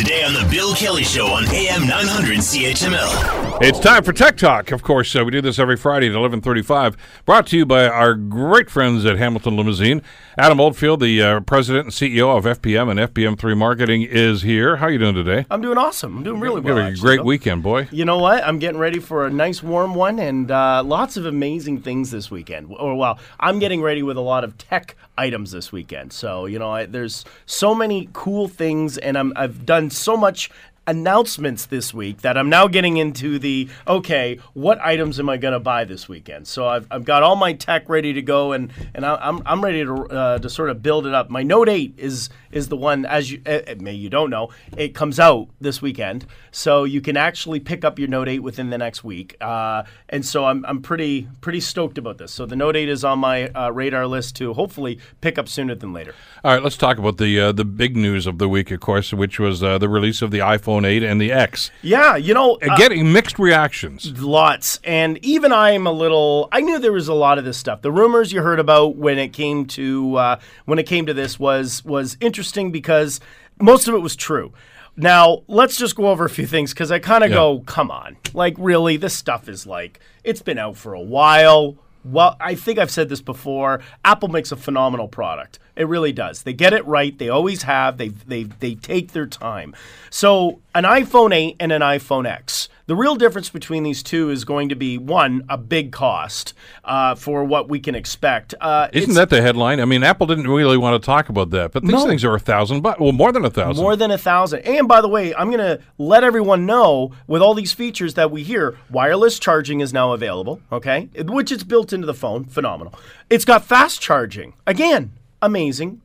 Today on The Bill Kelly Show on AM 900 CHML. It's time for Tech Talk. Of course, uh, we do this every Friday at 11:35. Brought to you by our great friends at Hamilton Limousine. Adam Oldfield, the uh, president and CEO of FPM and FPM3 Marketing, is here. How are you doing today? I'm doing awesome. I'm doing really well. have a great though. weekend, boy. You know what? I'm getting ready for a nice warm one and uh, lots of amazing things this weekend. Or well, I'm getting ready with a lot of tech items this weekend. So you know, I, there's so many cool things, and I'm, I've done so much announcements this week that I'm now getting into the okay, what items am I going to buy this weekend? So I've, I've got all my tech ready to go, and and I- I'm I'm ready to uh, to sort of build it up. My Note 8 is is the one as you may you don't know it comes out this weekend, so you can actually pick up your Note 8 within the next week, uh, and so I'm I'm pretty pretty stoked about this. So the Note 8 is on my uh, radar list to hopefully pick up sooner than later. All right, let's talk about the uh, the big news of the week, of course, which was uh, the release of the iPhone 8 and the X. Yeah, you know, Uh, Getting mixed reactions. lots and even i'm a little i knew there was a lot of this stuff the rumors you heard about when it came to uh, when it came to this was was interesting because most of it was true now let's just go over a few things because i kind of Yeah. go come on like really this stuff is like it's been out for a while well i think i've said this before apple makes a phenomenal product. It really does. They get it right. They always have. They they they take their time. So an iphone 8 and an iphone x the real difference between these two is going to be one, a big cost uh, for what we can expect. Uh, Isn't that the headline? I mean, Apple didn't really want to talk about that, but these No. things are a thousand bucks. Well, more than a thousand. more than a thousand? And by the way, I'm going to let everyone know with all these features that we hear, wireless charging is now available. Okay, which is built into the phone, phenomenal. It's got fast charging. Again, amazing.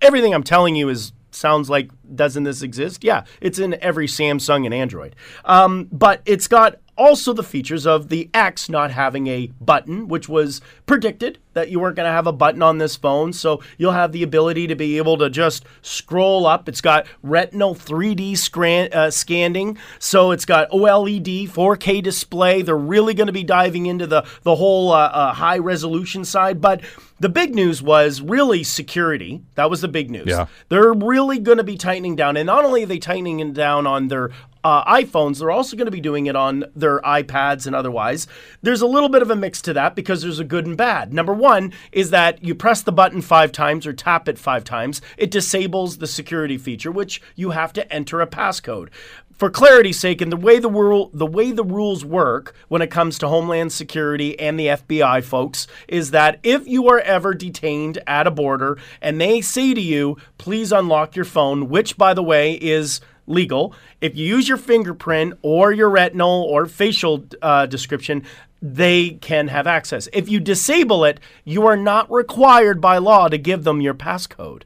Everything I'm telling you is sounds like doesn't this exist? Yeah, it's in every Samsung and Android. Um, but it's got also the features of the X not having a button, which was predicted that you weren't going to have a button on this phone. So you'll have the ability to be able to just scroll up. It's got retinal 3D scran- uh, scanning, so it's got OLED 4K display. They're really going to be diving into the the whole uh, uh, high resolution side, but. The big news was really security. That was the big news. Yeah. They're really going to be tightening down. And not only are they tightening down on their uh, iPhones, they're also going to be doing it on their iPads and otherwise. There's a little bit of a mix to that because there's a good and bad. Number one is that you press the button five times or tap it five times, it disables the security feature, which you have to enter a passcode for clarity's sake, and the way the rule, the way the rules work when it comes to Homeland Security and the FBI folks is that if you are ever detained at a border and they say to you, "Please unlock your phone," which, by the way, is legal. If you use your fingerprint or your retinal or facial uh, description, they can have access. If you disable it, you are not required by law to give them your passcode.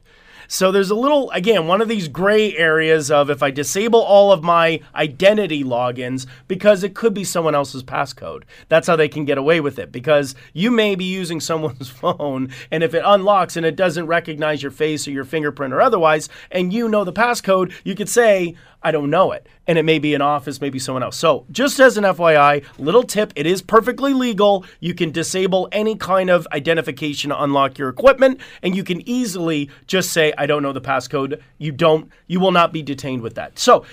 So there's a little, again, one of these gray areas of if I disable all of my identity logins because it could be someone else's passcode. That's how they can get away with it because you may be using someone's phone and if it unlocks and it doesn't recognize your face or your fingerprint or otherwise, and you know the passcode, you could say, I don't know it. And it may be an office, maybe someone else. So, just as an FYI, little tip it is perfectly legal. You can disable any kind of identification to unlock your equipment, and you can easily just say, I don't know the passcode. You don't, you will not be detained with that. So,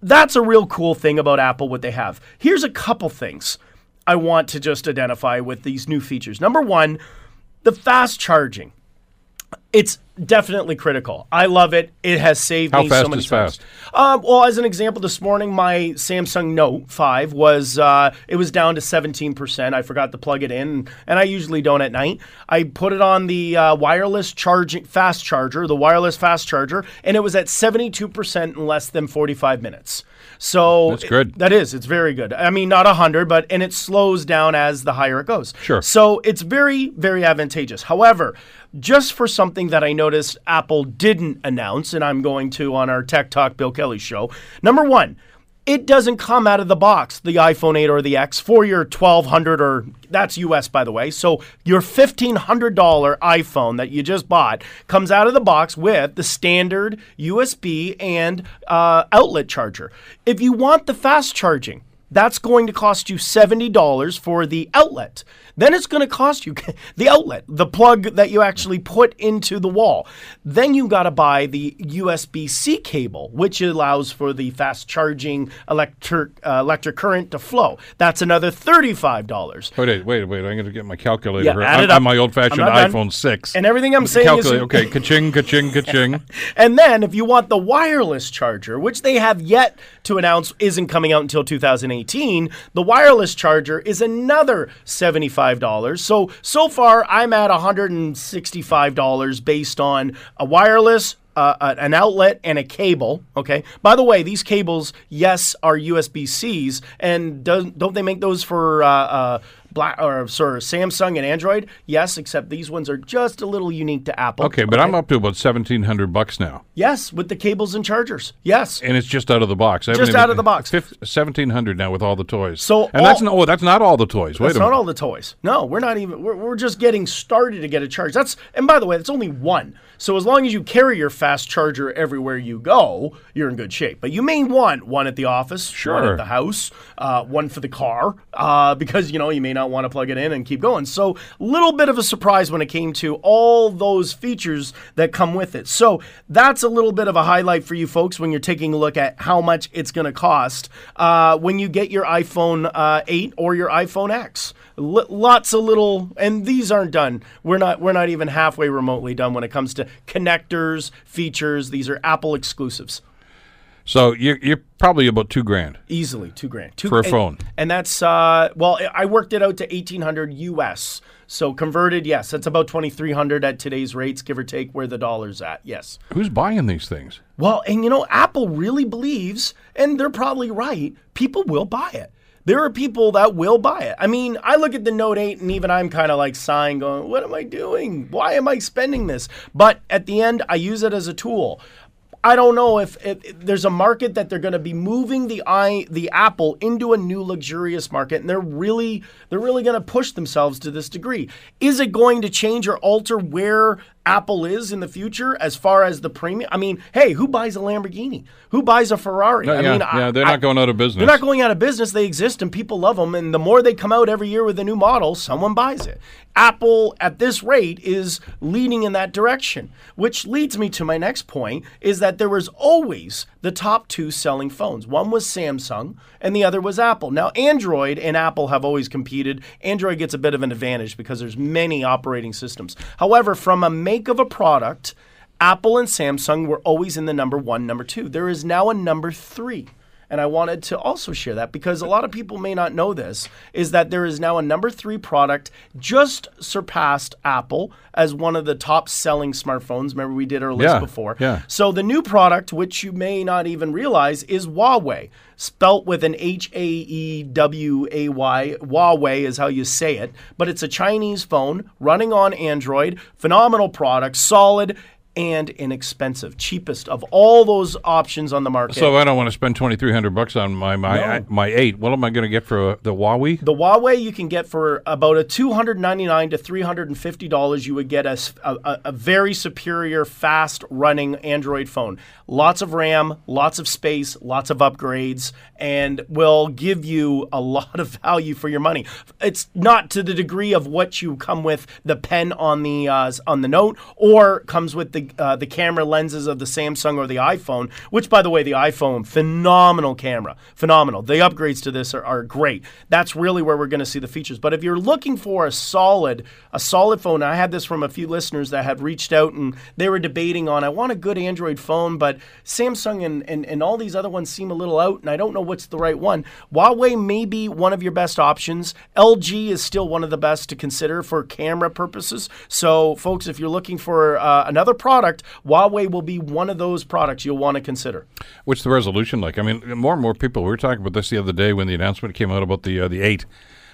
that's a real cool thing about Apple, what they have. Here's a couple things I want to just identify with these new features. Number one, the fast charging. It's definitely critical. I love it. It has saved How me so many times. fast? Um, well, as an example, this morning my Samsung Note 5 was uh, it was down to 17%. I forgot to plug it in, and I usually don't at night. I put it on the uh, wireless charging fast charger, the wireless fast charger, and it was at 72% in less than 45 minutes. So That's good. that is, it's very good. I mean, not 100, but and it slows down as the higher it goes. Sure. So it's very, very advantageous. However, just for something that I noticed Apple didn't announce, and I'm going to on our Tech Talk Bill Kelly show. Number one, it doesn't come out of the box, the iPhone 8 or the X, for your 1200 or that's US by the way. So your $1,500 iPhone that you just bought comes out of the box with the standard USB and uh, outlet charger. If you want the fast charging, That's going to cost you $70 for the outlet. Then it's going to cost you the outlet, the plug that you actually put into the wall. Then you got to buy the USB C cable, which allows for the fast charging electric, uh, electric current to flow. That's another $35. Wait, wait, wait. I'm going to get my calculator. Yeah, add I'm, it up. My old fashioned I'm not done. iPhone 6. And everything I'm saying is. Calculate. Okay, ka-ching, ka-ching, ka-ching. And then if you want the wireless charger, which they have yet to announce isn't coming out until 2018, the wireless charger is another $75. So so far I'm at $165 based on a wireless uh, an outlet and a cable. Okay. By the way, these cables, yes, are USB Cs, and don't don't they make those for uh, uh, black or sorry, Samsung and Android? Yes, except these ones are just a little unique to Apple. Okay, but I'm up to about 1700 bucks now. Yes, with the cables and chargers. Yes. And it's just out of the box. I Just out of the box. 1700 now with all the toys. So and that's no, oh, that's not all the toys. Wait That's not all the toys. No, we're not even. We're, we're just getting started to get a charge. That's and by the way, that's only one. So as long as you carry your fast charger everywhere you go, you're in good shape. But you may want one at the office, one at the house, uh, one for the car, uh, because you know you may not want to plug it in and keep going. So little bit of a surprise when it came to all those features that come with it. So that's a little bit of a highlight for you folks when you're taking a look at how much it's going to cost uh, when you get your iPhone uh, 8 or your iPhone X. L- lots of little, and these aren't done. We're not. We're not even halfway remotely done when it comes to connectors, features. These are Apple exclusives. So you're, you're probably about two grand. Easily two grand two, For a and- phone. and that's uh, well, I worked it out to eighteen hundred US. So converted, yes, that's about twenty three hundred at today's rates, give or take where the dollar's at. Yes. Who's buying these things? Well, and you know, Apple really believes, and they're probably right, people will buy it. There are people that will buy it. I mean, I look at the Note 8 and even I'm kind of like sighing, going, What am I doing? Why am I spending this? But at the end, I use it as a tool. I don't know if, there's a market that they're going to be moving the i the Apple into a new luxurious market, and they're really they're really going to push themselves to this degree. Is it going to change or alter where Apple is in the future as far as the premium? I mean, hey, who buys a Lamborghini? Who buys a Ferrari? No, I yeah, mean, yeah, they're I- not going out of business. they're not going out of business. They exist and people love them. And the more they come out every year with a new model, someone buys it. Apple, at this rate, is leading in that direction, which leads me to my next point is that there was always the top two selling phones. One was Samsung and the other was Apple. Now, Android and Apple have always competed. Android gets a bit of an advantage because there's many operating systems. However, from a make of a product, Apple and Samsung were always in the number one, number two. There is now a number three. And I wanted to also share that because a lot of people may not know this is that there is now a number three product just surpassed Apple as one of the top selling smartphones. Remember, we did our list Yeah, before. yeah. So the new product, which you may not even realize, is Huawei, spelt with an H A E W A Y. Huawei is how you say it, but it's a Chinese phone running on Android. Phenomenal product, solid and inexpensive, cheapest of all those options on the market. So I don't want to spend 2300 bucks on my my No. my 8. What am I going to get for uh, the Huawei? The Huawei you can get for about a two hundred ninety nine to three hundred and fifty dollars. You would get a a very superior, fast running Android phone. Lots of RAM, lots of space, lots of upgrades, and will give you a lot of value for your money. It's not to the degree of what you come with the pen on the uh, on the Note, or comes with the uh, the camera lenses of the Samsung or the iPhone. Which, by the way, the iPhone phenomenal camera, phenomenal. The upgrades to this are, are great. That's really where we're going to see the features. But if you're looking for a solid a solid phone, I had this from a few listeners that had reached out and they were debating on I want a good Android phone, but Samsung and, and, and all these other ones seem a little out, and I don't know what's the right one. Huawei may be one of your best options. LG is still one of the best to consider for camera purposes. So, folks, if you're looking for uh, another product, Huawei will be one of those products you'll want to consider. What's the resolution like? I mean, more and more people. We were talking about this the other day when the announcement came out about the uh, the eight.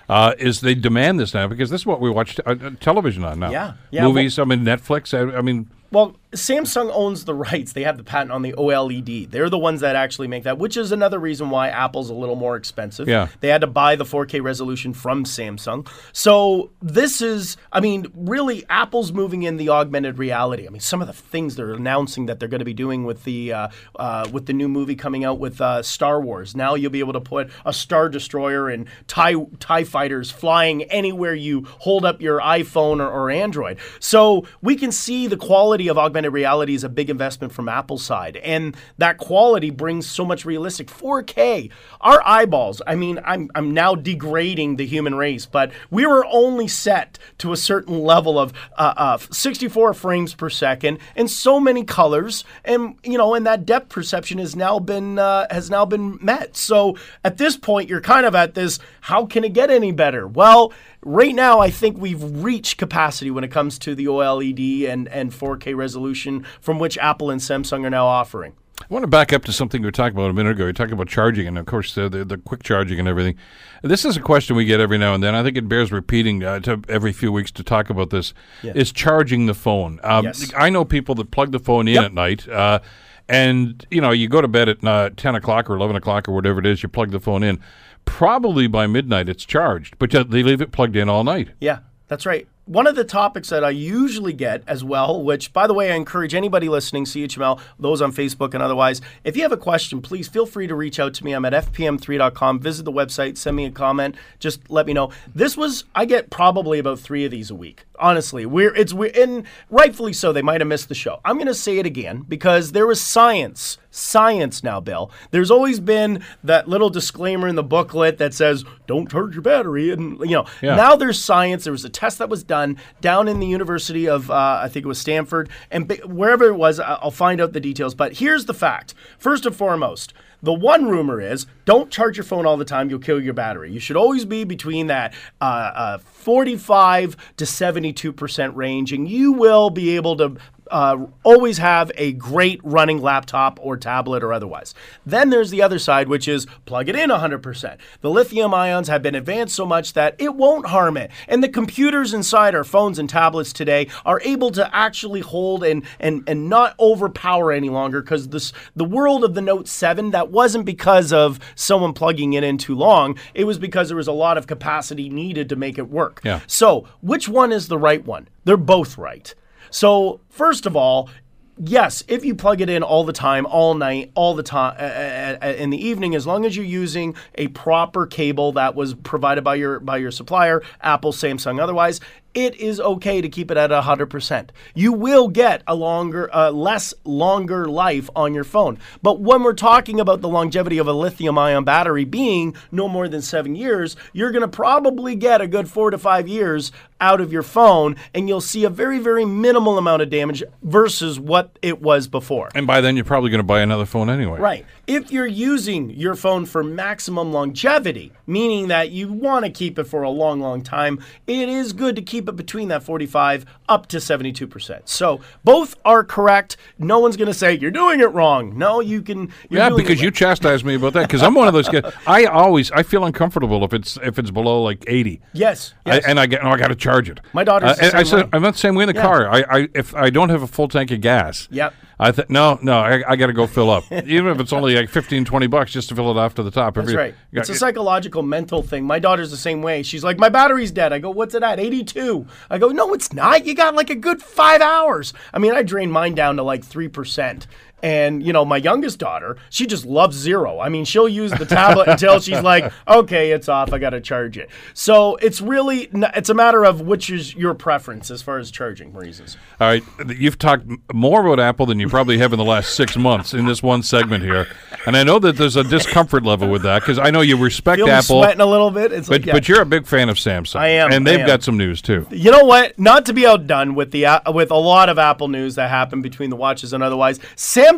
Uh, is they demand this now because this is what we watch t- uh, uh, television on now. Yeah, yeah, movies. I mean, Netflix. I, I mean, Well, Samsung owns the rights. They have the patent on the OLED. They're the ones that actually make that, which is another reason why Apple's a little more expensive. Yeah. They had to buy the 4K resolution from Samsung. So this is, I mean, really, Apple's moving in the augmented reality. I mean, some of the things they're announcing that they're going to be doing with the uh, uh, with the new movie coming out with uh, Star Wars. Now you'll be able to put a Star Destroyer and Tie Tie fighters flying anywhere you hold up your iPhone or, or Android. So we can see the quality of augmented reality is a big investment from Apple's side, and that quality brings so much realistic 4K. Our eyeballs. I mean, I'm I'm now degrading the human race, but we were only set to a certain level of uh, uh, 64 frames per second and so many colors, and you know, and that depth perception has now been uh, has now been met. So at this point, you're kind of at this. How can it get any better? Well, right now, I think we've reached capacity when it comes to the OLED and and 4K resolution from which Apple and Samsung are now offering. I want to back up to something we were talking about a minute ago. You talking about charging, and of course the, the, the quick charging and everything. This is a question we get every now and then. I think it bears repeating uh, to every few weeks to talk about this. Is charging the phone? Um, Yes. I know people that plug the phone in Yep. at night, uh, and you know you go to bed at uh, ten o'clock or eleven o'clock or whatever it is. You plug the phone in. Probably by midnight it's charged, but they leave it plugged in all night. Yeah, that's right. One of the topics that I usually get as well, which by the way, I encourage anybody listening, CHML, those on Facebook and otherwise, if you have a question, please feel free to reach out to me. I'm at fpm3.com. Visit the website, send me a comment, just let me know. This was I get probably about three of these a week. Honestly, we're it's we're and rightfully so. They might have missed the show. I'm going to say it again because there was science, science now, Bill. There's always been that little disclaimer in the booklet that says don't charge your battery, and you know Yeah. now there's science. There was a test that was done down in the University of, uh, I think it was Stanford, and wherever it was, I- I'll find out the details. But here's the fact first and foremost, the one rumor is don't charge your phone all the time, you'll kill your battery. You should always be between that uh, uh, 45 to 72% range, and you will be able to uh, always have a great running laptop or tablet or otherwise. Then there's the other side, which is plug it in 100%. The lithium ions have been advanced so much that it won't harm it. And the computers inside our phones and tablets today are able to actually hold and, and, and not overpower any longer because this the world of the Note 7, that wasn't because of someone plugging it in too long. It was because there was a lot of capacity needed to make it work. Yeah. So, which one is the right one? They're both right. So, first of all, yes, if you plug it in all the time, all night, all the time, in the evening, as long as you're using a proper cable that was provided by your by your supplier, Apple, Samsung, otherwise, it is okay to keep it at 100%. You will get a longer, uh, less longer life on your phone. But when we're talking about the longevity of a lithium ion battery being no more than seven years, you're going to probably get a good four to five years out of your phone, and you'll see a very, very minimal amount of damage versus what it was before. And by then you're probably going to buy another phone anyway. Right. If you're using your phone for maximum longevity, meaning that you want to keep it for a long, long time, it is good to keep it between that 45 up to 72%. So both are correct. No one's going to say you're doing it wrong. No, you can. You're Yeah, doing it because you right. chastise me about that. Because I'm one of those guys. I always I feel uncomfortable if it's if it's below like 80. Yes. I, and I get, oh, I got to charge it. My daughter's uh, and I same said. I'm not the same way in the Yeah. car. I, I, if I don't have a full tank of gas, Yep. I th- no, no, I, I got to go fill up, even if it's only like 15, 20 bucks just to fill it off to the top. That's Every- right. Yeah, It's a psychological, mental thing. My daughter's the same way. She's like, my battery's dead. I go, what's it at? 82. I go, no, it's not. You got like a good five hours. I mean, I drained mine down to like 3%. And, you know, my youngest daughter, she just loves zero. I mean, she'll use the tablet until she's like, okay, it's off. I got to charge it. So it's really, it's a matter of which is your preference as far as charging reasons. All right, you've talked more about Apple than you probably have in the last six months in this one segment here, and I know that there's a discomfort level with that because I know you respect Feel Apple, sweating a little bit. It's but like, yeah. but you're a big fan of Samsung. I am, and they've am. got some news too. You know what? Not to be outdone with the uh, with a lot of Apple news that happened between the watches and otherwise, Samsung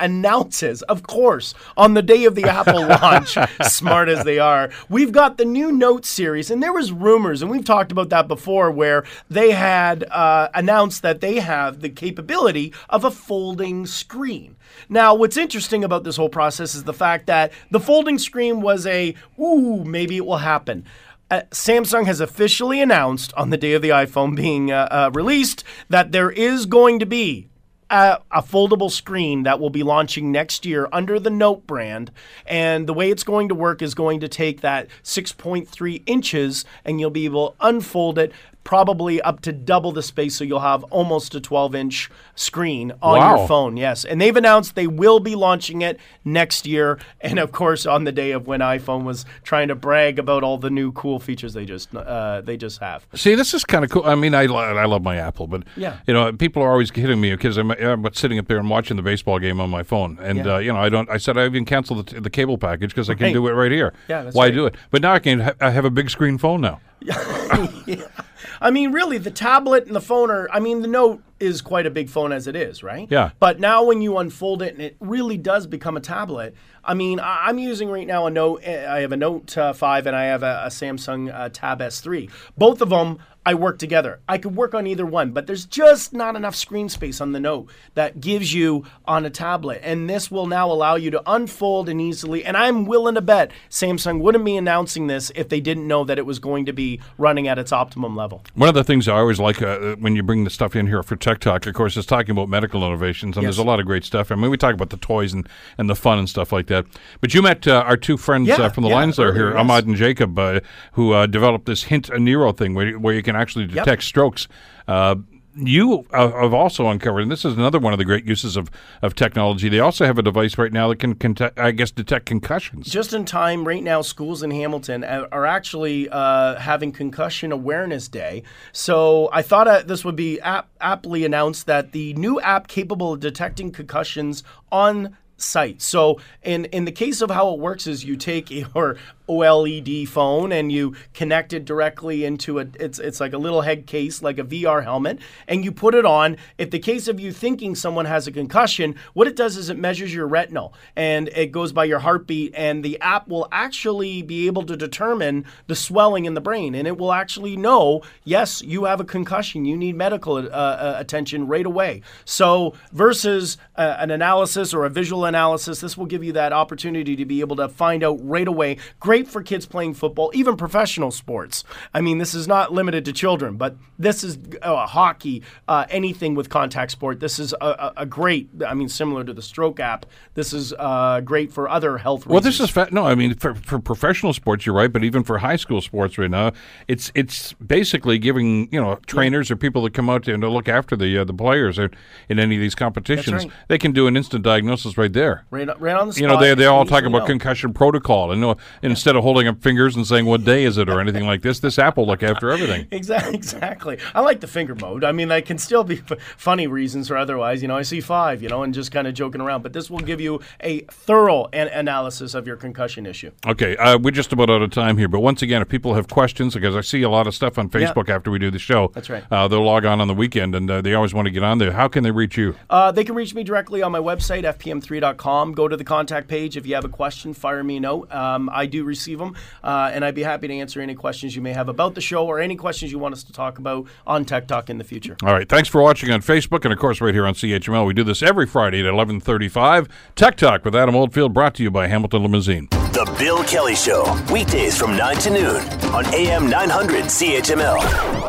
announces, of course, on the day of the Apple launch, smart as they are, we've got the new Note series, and there was rumors, and we've talked about that before, where they had uh, announced that they have the capability of a folding screen. Now, what's interesting about this whole process is the fact that the folding screen was a ooh, maybe it will happen. Uh, Samsung has officially announced on the day of the iPhone being uh, uh, released that there is going to be a, a foldable screen that will be launching next year under the Note brand. And the way it's going to work is going to take that 6.3 inches and you'll be able to unfold it probably up to double the space so you'll have almost a 12 inch screen on Wow. your phone yes and they've announced they will be launching it next year and of course on the day of when iphone was trying to brag about all the new cool features they just uh, they just have See, this is kind of cool. I mean, I, I love my Apple, but Yeah. you know, people are always kidding me because I'm, I'm sitting up there and watching the baseball game on my phone, and Yeah. uh, you know, I don't. I said I even canceled the, the cable package because I can do it right here. Yeah, that's why right. do it? But now I can. Ha- I have a big screen phone now. I mean, really, the tablet and the phone are. I mean, the Note is quite a big phone as it is, right? Yeah. But now when you unfold it and it really does become a tablet. I mean, I- I'm using right now a Note. eh, I have a Note uh, five and I have a, a Samsung uh, Tab S3. Both of them. I work together. I could work on either one, but there's just not enough screen space on the Note that gives you on a tablet. And this will now allow you to unfold and easily. And I'm willing to bet Samsung wouldn't be announcing this if they didn't know that it was going to be running at its optimum level. One of the things I always like uh, when you bring the stuff in here for Tech Talk, of course, is talking about medical innovations, and Yes. there's a lot of great stuff. I mean, we talk about the toys and, and the fun and stuff like that. But you met uh, our two friends Yeah, uh, from the yeah, Lions there here, yes. Ahmad and Jacob, uh, who uh, developed this Hint Nero thing where, where you can actually detect strokes. Uh, you uh, have also uncovered, and this is another one of the great uses of, of technology. They also have a device right now that can, conte- I guess, detect concussions. Just in time, right now, schools in Hamilton are actually uh, having Concussion Awareness Day. So I thought uh, this would be ap- aptly announced that the new app capable of detecting concussions on site. So in in the case of how it works is you take your OLED phone and you connect it directly into a it's it's like a little head case like a VR helmet and you put it on. If the case of you thinking someone has a concussion, what it does is it measures your retinal and it goes by your heartbeat and the app will actually be able to determine the swelling in the brain and it will actually know yes you have a concussion you need medical uh, uh, attention right away. So versus uh, an analysis or a visual analysis, this will give you that opportunity to be able to find out right away. Great for kids playing football, even professional sports. I mean, this is not limited to children, but this is uh, hockey, uh, anything with contact sport. This is a, a, great. I mean, similar to the stroke app. This is uh, great for other health. reasons. Well, this is fa- no. I mean, for, for professional sports, you're right, but even for high school sports right now, it's it's basically giving you know trainers or people that come out to, to look after the uh, the players in, in any of these competitions, right. they can do an instant diagnosis right there. Right, right on the spot. You know, they they all talk about know. concussion protocol, and no, instead of holding up fingers and saying what day is it or anything like this, this app will look after everything. Exactly. Exactly. I like the finger mode. I mean, that can still be f- funny reasons or otherwise. You know, I see five. You know, and just kind of joking around. But this will give you a thorough an- analysis of your concussion issue. Okay, uh, we're just about out of time here, but once again, if people have questions, because I see a lot of stuff on Facebook after we do the show, That's right. Uh, they'll log on on the weekend, and uh, they always want to get on there. How can they reach you? Uh, they can reach me directly on my website, fpm3.com. Go to the contact page. If you have a question, fire me a note. Um, I do receive them, uh, and I'd be happy to answer any questions you may have about the show or any questions you want us to talk about on Tech Talk in the future. All right, thanks for watching on Facebook, and of course, right here on CHML. We do this every Friday at eleven thirty-five. Tech Talk with Adam Oldfield, brought to you by Hamilton Limousine. The Bill Kelly Show, weekdays from 9 to noon on AM 900 CHML.